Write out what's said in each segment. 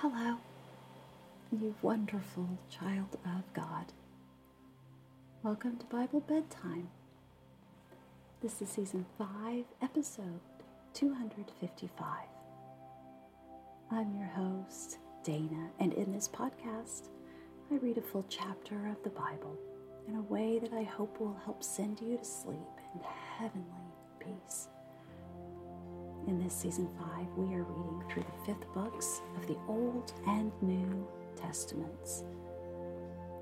Hello, you wonderful child of God. Welcome to Bible Bedtime. This is season 5, episode 255. I'm your host, Dana, and in this podcast, I read a full chapter of the Bible in a way that I hope will help send you to sleep in heavenly peace. In this season 5, we are reading through the fifth books of the Old and New Testaments.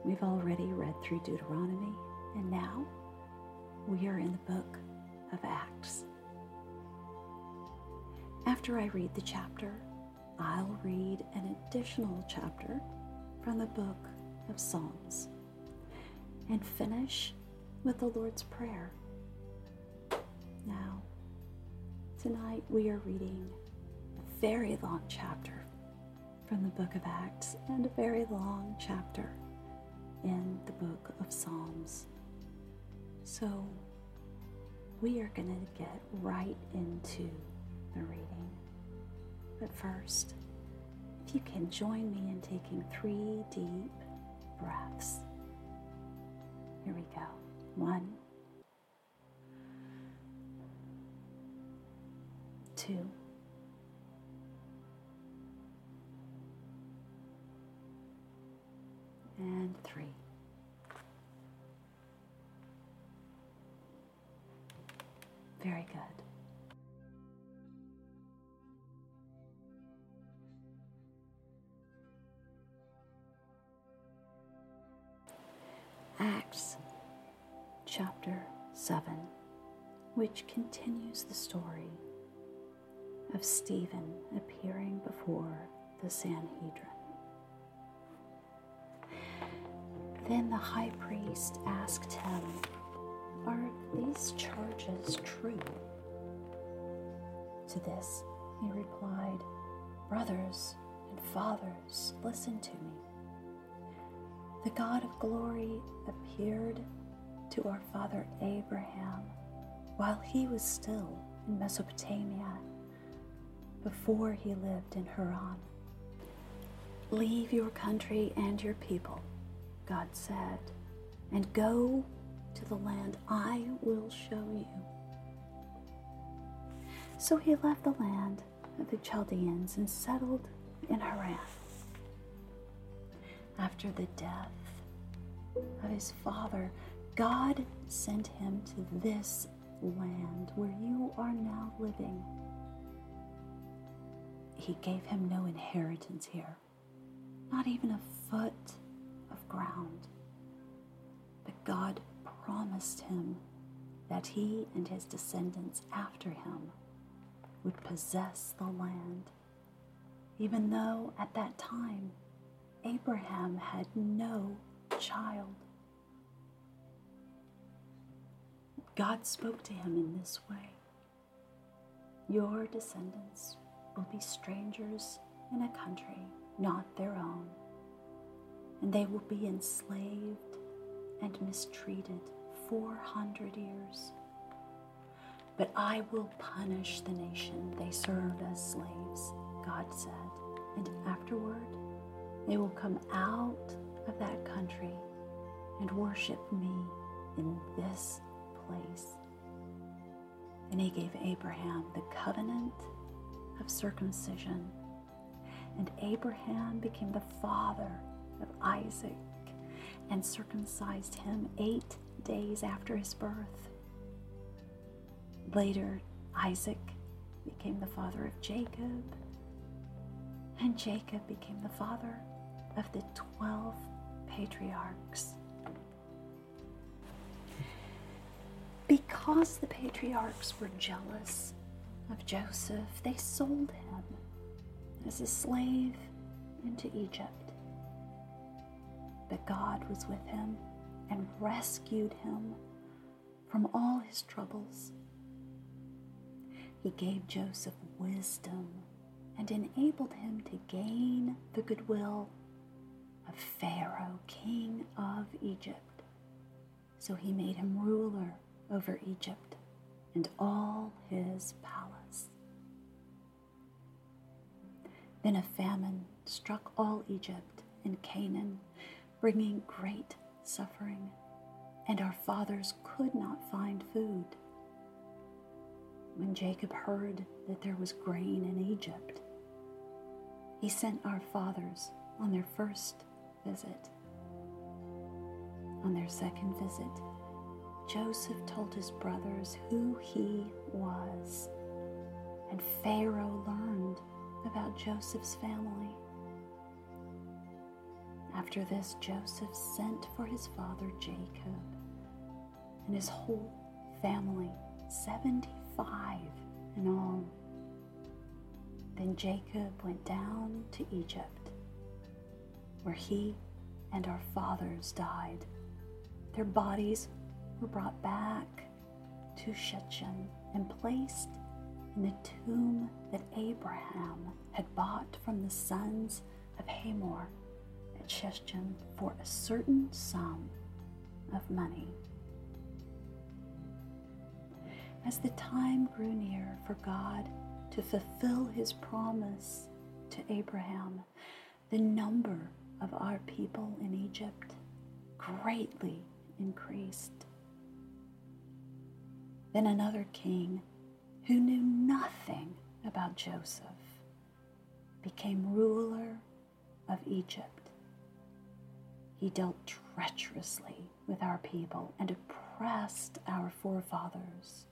We've already read through Deuteronomy, and now we are in the book of Acts. After I read the chapter, I'll read an additional chapter from the book of Psalms and finish with the Lord's Prayer. Now, Tonight we are reading a very long chapter from the book of Acts and a very long chapter in the book of Psalms. So we are going to get right into the reading. But first, if you can join me in taking three deep breaths. Here we go. One. Two. And three. Very good. Acts chapter 7, which continues the story of Stephen appearing before the Sanhedrin. Then the high priest asked him, Are these charges true? To this he replied, Brothers and fathers, listen to me. The God of glory appeared to our father Abraham while he was still in Mesopotamia before he lived in Haran. Leave your country and your people, God said, and go to the land I will show you. So he left the land of the Chaldeans and settled in Haran. After the death of his father, God sent him to this land where you are now living he gave him no inheritance here, not even a foot of ground. But God promised him that he and his descendants after him would possess the land, even though at that time Abraham had no child. God spoke to him in this way Your descendants will be strangers in a country not their own, and they will be enslaved and mistreated 400 years. But I will punish the nation they served as slaves, God said, and afterward they will come out of that country and worship me in this place. And he gave Abraham the covenant of circumcision. And Abraham became the father of Isaac and circumcised him eight days after his birth. Later, Isaac became the father of Jacob, and Jacob became the father of the twelve patriarchs. Because the patriarchs were jealous of Joseph, they sold him as a slave into Egypt. But God was with him and rescued him from all his troubles. He gave Joseph wisdom and enabled him to gain the goodwill of Pharaoh, king of Egypt. So he made him ruler over Egypt and all his palace. Then a famine struck all Egypt and Canaan, bringing great suffering, and our fathers could not find food. When Jacob heard that there was grain in Egypt, he sent our fathers on their first visit. On their second visit, Joseph told his brothers who he was, and Pharaoh learned about Joseph's family. After this, Joseph sent for his father Jacob and his whole family, 75 in all. Then Jacob went down to Egypt, where he and our fathers died. Their bodies were brought back to Shechem and placed in the tomb that Abraham had bought from the sons of Hamor at Shechem for a certain sum of money. As the time grew near for God to fulfill his promise to Abraham, the number of our people in Egypt greatly increased. Then another king who knew nothing about Joseph became ruler of Egypt. He dealt treacherously with our people and oppressed our forefathers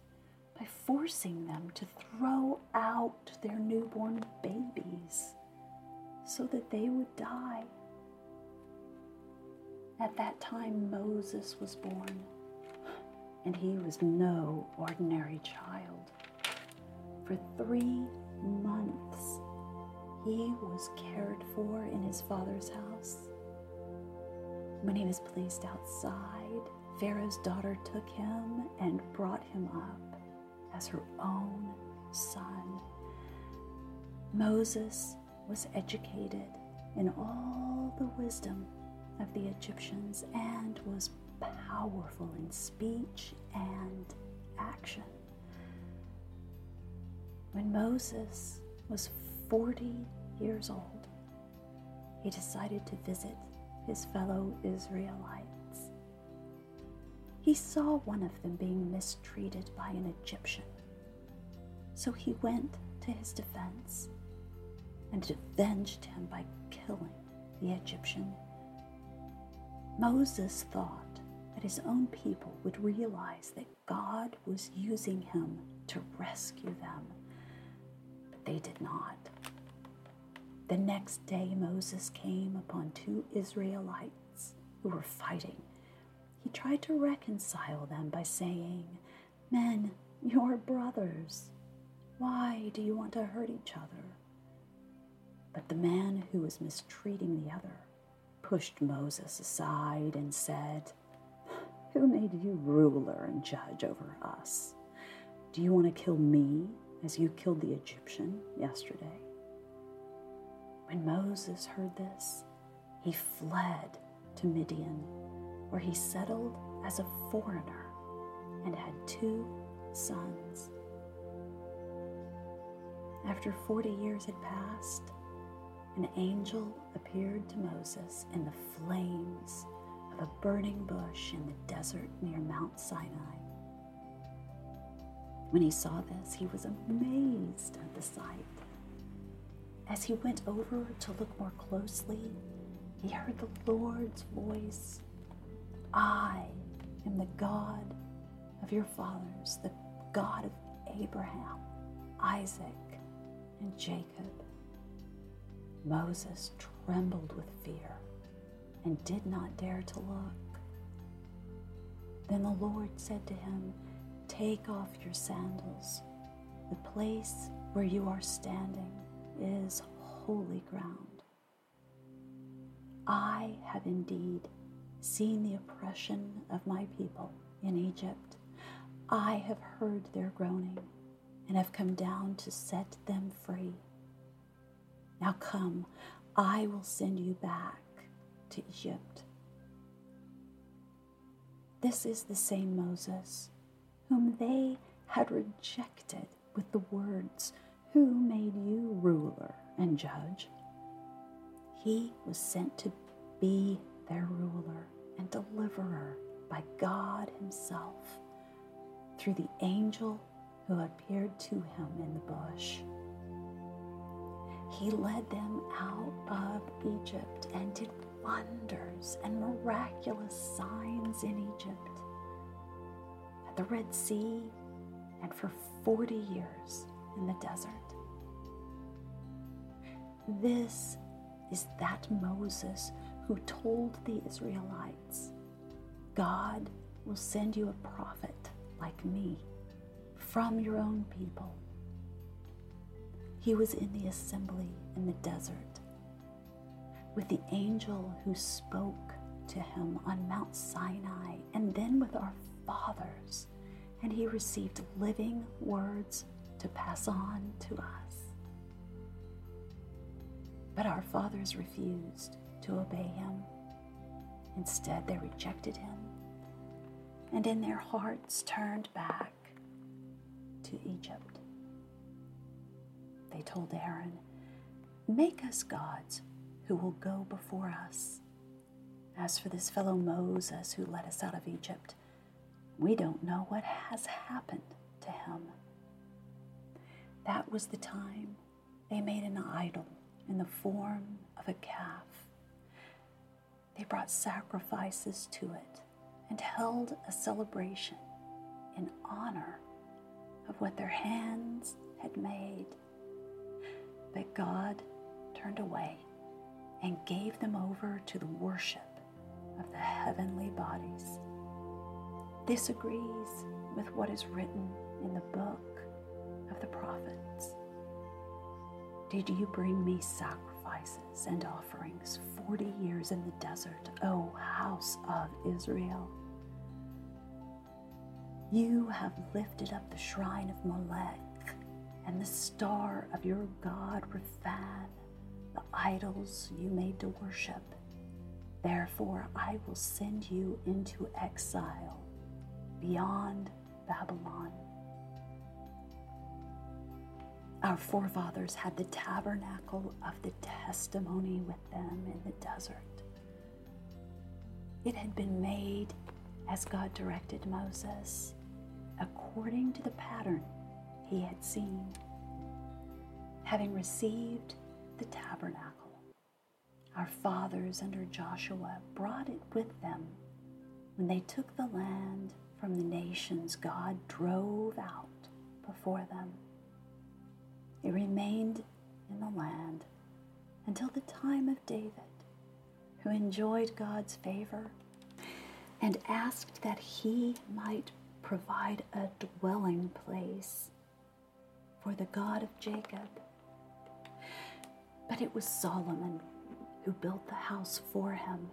by forcing them to throw out their newborn babies so that they would die. At that time, Moses was born, and he was no ordinary child. For three months, he was cared for in his father's house. When he was placed outside, Pharaoh's daughter took him and brought him up as her own son. Moses was educated in all the wisdom of the Egyptians and was powerful in speech and action. When Moses was 40 years old, he decided to visit his fellow Israelites. He saw one of them being mistreated by an Egyptian. So he went to his defense and avenged him by killing the Egyptian. Moses thought that his own people would realize that God was using him to rescue them But they did not. The next day, Moses came upon two Israelites who were fighting. He tried to reconcile them by saying, Men, you're brothers. Why do you want to hurt each other? But the man who was mistreating the other pushed Moses aside and said, Who made you ruler and judge over us? Do you want to kill me as you killed the Egyptian yesterday. When Moses heard this, he fled to Midian, where he settled as a foreigner and had two sons. After 40 years had passed, an angel appeared to Moses in the flames a burning bush in the desert near Mount Sinai. When he saw this, he was amazed at the sight. As he went over to look more closely, he heard the Lord's voice I am the God of your fathers, the God of Abraham, Isaac, and Jacob. Moses trembled with fear and did not dare to look. Then the Lord said to him, Take off your sandals. The place where you are standing is holy ground. I have indeed seen the oppression of my people in Egypt. I have heard their groaning and have come down to set them free. Now come, I will send you back to Egypt. This is the same Moses whom they had rejected with the words, Who made you ruler and judge? He was sent to be their ruler and deliverer by God Himself through the angel who appeared to him in the bush. He led them out of Egypt and did wonders and miraculous signs in Egypt, at the Red Sea, and for 40 years in the desert. This is that Moses who told the Israelites, God will send you a prophet like me from your own people. He was in the assembly in the desert with the angel who spoke to him on Mount Sinai and then with our fathers, and he received living words to pass on to us. But our fathers refused to obey him. Instead, they rejected him and in their hearts turned back to Egypt. They told Aaron, Make us gods who will go before us. As for this fellow Moses who led us out of Egypt, we don't know what has happened to him. That was the time they made an idol in the form of a calf. They brought sacrifices to it and held a celebration in honor of what their hands had made. But God turned away and gave them over to the worship of the heavenly bodies. This agrees with what is written in the book of the prophets. Did you bring me sacrifices and offerings 40 years in the desert, O house of Israel? You have lifted up the shrine of Molech and the star of your god Rephan, idols you made to worship. Therefore, I will send you into exile beyond Babylon. Our forefathers had the tabernacle of the testimony with them in the desert. It had been made as God directed Moses according to the pattern he had seen. Having received the tabernacle, our fathers under Joshua brought it with them when they took the land from the nations God drove out before them. It remained in the land until the time of David, who enjoyed God's favor and asked that he might provide a dwelling place for the God of Jacob. But it was Solomon who built the house for him.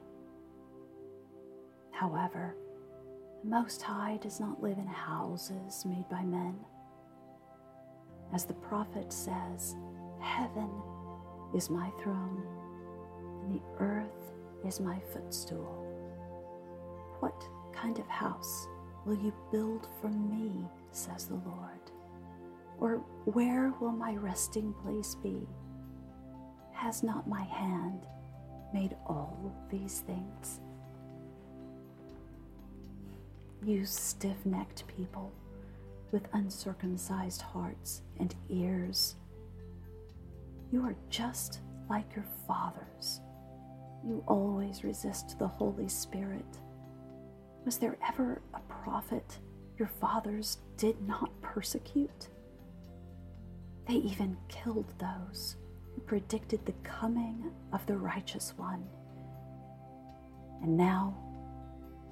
However, the Most High does not live in houses made by men. As the prophet says, Heaven is my throne, and the earth is my footstool. What kind of house will you build for me, says the Lord? Or where will my resting place be? Has not my hand made all these things? You stiff necked people with uncircumcised hearts and ears, you are just like your fathers. You always resist the Holy Spirit. Was there ever a prophet your fathers did not persecute? They even killed those predicted the coming of the righteous one. And now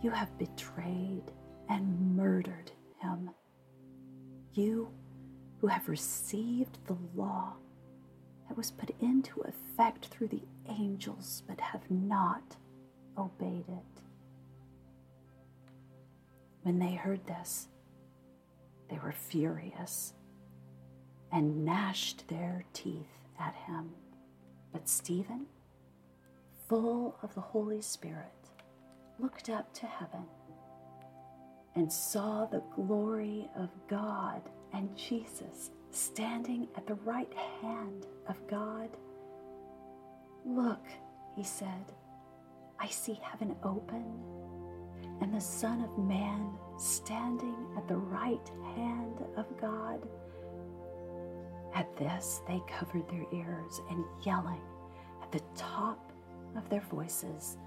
you have betrayed and murdered him. You who have received the law that was put into effect through the angels but have not obeyed it. When they heard this, they were furious and gnashed their teeth at him. But Stephen, full of the Holy Spirit, looked up to heaven and saw the glory of God and Jesus standing at the right hand of God. Look, he said, I see heaven open and the Son of Man standing at the right hand of God. At this, they covered their ears and yelling at the top of their voices,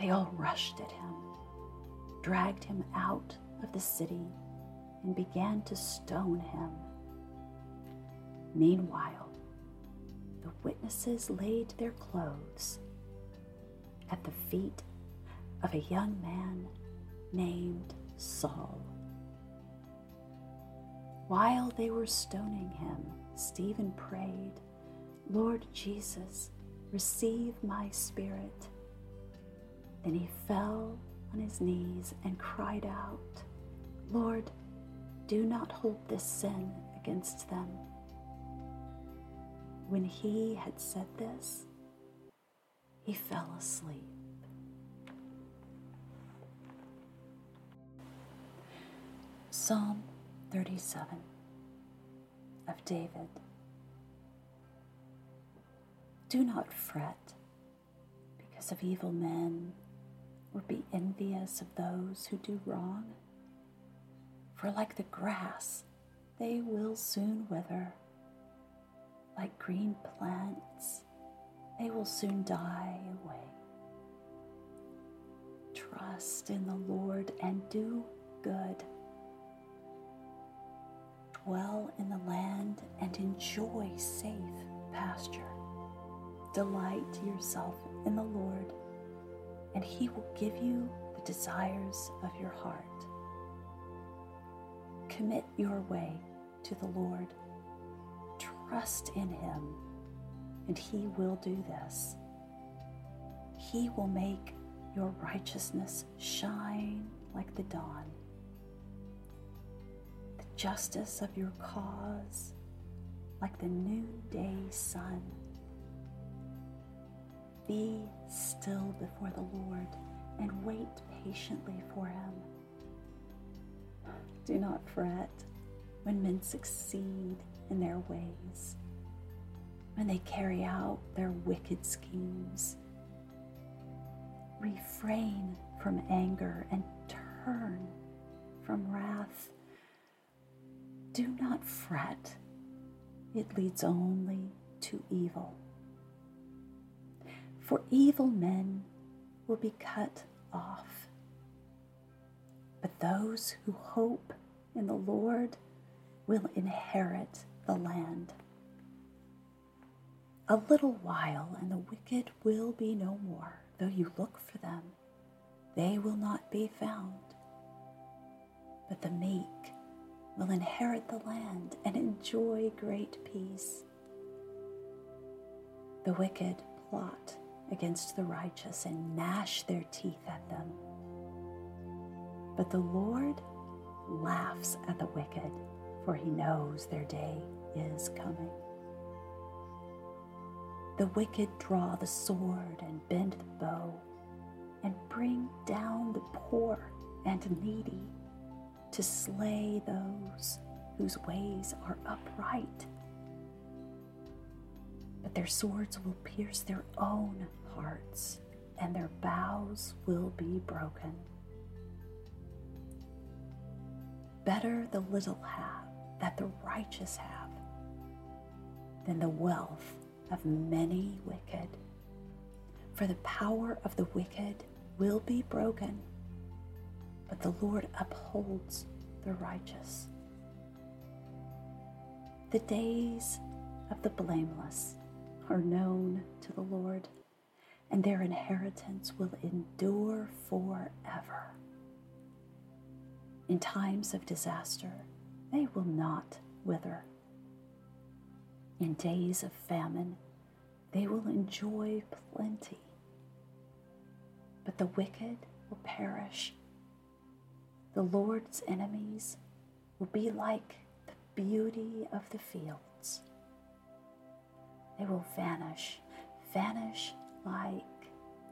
they all rushed at him, dragged him out of the city, and began to stone him. Meanwhile, the witnesses laid their clothes at the feet of a young man named Saul. While they were stoning him, Stephen prayed, Lord Jesus, receive my spirit. Then he fell on his knees and cried out, Lord, do not hold this sin against them. When he had said this, he fell asleep. Psalm 37 of David. Do not fret because of evil men, or be envious of those who do wrong. For like the grass, they will soon wither. Like green plants, they will soon die away. Trust in the Lord and do good. Dwell in the land and enjoy safe pasture. Delight yourself in the Lord, and He will give you the desires of your heart. Commit your way to the Lord. Trust in Him, and He will do this. He will make your righteousness shine like the dawn, justice of your cause like the noonday sun. Be still before the Lord and wait patiently for him. Do not fret when men succeed in their ways, when they carry out their wicked schemes. Refrain from anger and turn from wrath. Do not fret, it leads only to evil for evil men will be cut off. But those who hope in the Lord will inherit the land. A little while, and the wicked will be no more. Though you look for them, they will not be found. But the meek will inherit the land and enjoy great peace. The wicked plot against the righteous and gnash their teeth at them. But the Lord laughs at the wicked, for he knows their day is coming. The wicked draw the sword and bend the bow and bring down the poor and needy to slay those whose ways are upright but their swords will pierce their own hearts, and their bows will be broken. Better the little have that the righteous have than the wealth of many wicked. For the power of the wicked will be broken, but the Lord upholds the righteous. The days of the blameless are known to the Lord, and their inheritance will endure forever. In times of disaster, they will not wither. In days of famine, they will enjoy plenty. But the wicked will perish. The Lord's enemies will be like the beauty of the fields. they will vanish, vanish like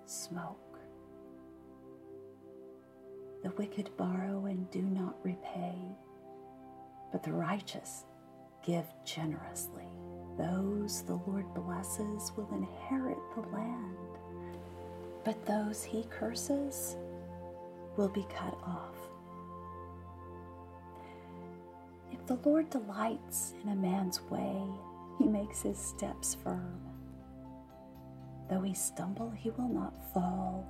smoke. The wicked borrow and do not repay, but the righteous give generously. Those the Lord blesses will inherit the land. but those he curses will be cut off. If the Lord delights in a man's way, he makes his steps firm. Though he stumble, he will not fall,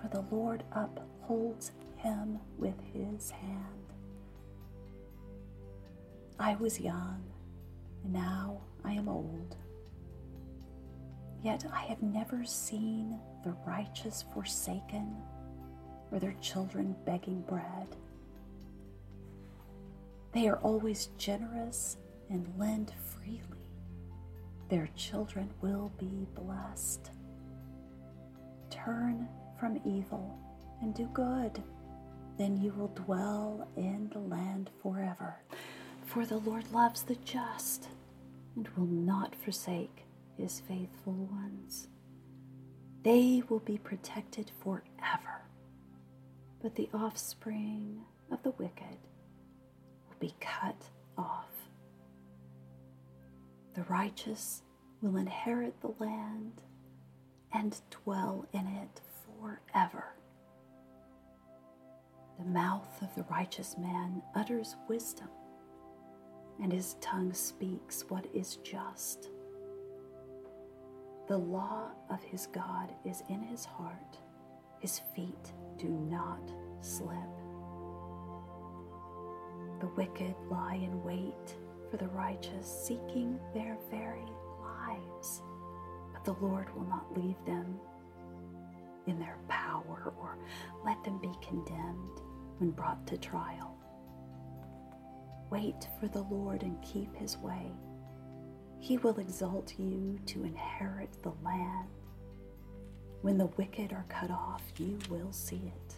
for the Lord upholds him with his hand. I was young, and now I am old. Yet I have never seen the righteous forsaken or their children begging bread. They are always generous and lend freely. Their children will be blessed. Turn from evil and do good, then you will dwell in the land forever. For the Lord loves the just and will not forsake his faithful ones. They will be protected forever, but the offspring of the wicked be cut off. The righteous will inherit the land and dwell in it forever. The mouth of the righteous man utters wisdom, and his tongue speaks what is just. The law of his God is in his heart, his feet do not slip. The wicked lie in wait for the righteous, seeking their very lives, but the Lord will not leave them in their power or let them be condemned when brought to trial. Wait for the Lord and keep his way. He will exalt you to inherit the land. When the wicked are cut off, you will see it.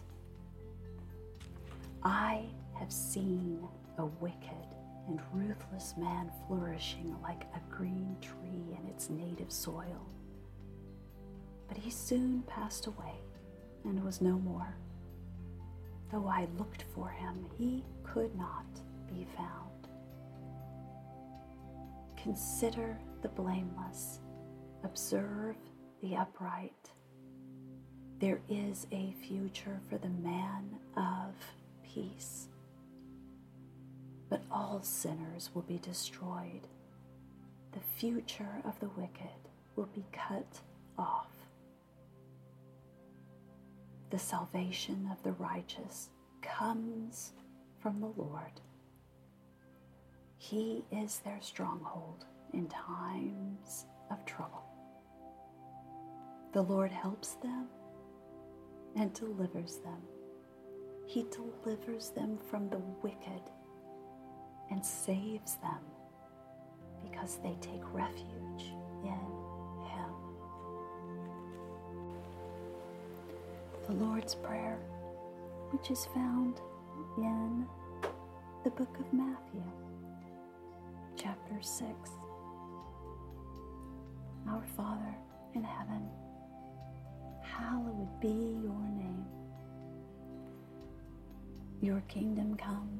I have seen a wicked and ruthless man flourishing like a green tree in its native soil. But he soon passed away and was no more. Though I looked for him, he could not be found. Consider the blameless, observe the upright. There is a future for the man of peace. But all sinners will be destroyed. The future of the wicked will be cut off. The salvation of the righteous comes from the Lord. He is their stronghold in times of trouble. The Lord helps them and delivers them. He delivers them from the wicked and saves them because they take refuge in Him. The Lord's Prayer, which is found in the book of Matthew, chapter 6. Our Father in heaven, hallowed be your name. Your kingdom come,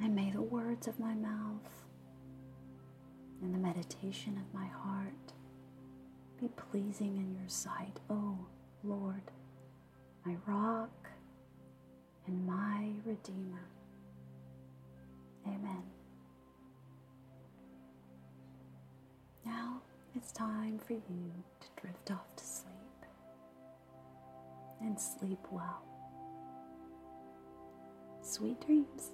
And may the words of my mouth and the meditation of my heart be pleasing in your sight, O oh, Lord, my rock and my redeemer. Amen. Now it's time for you to drift off to sleep and sleep well. Sweet dreams.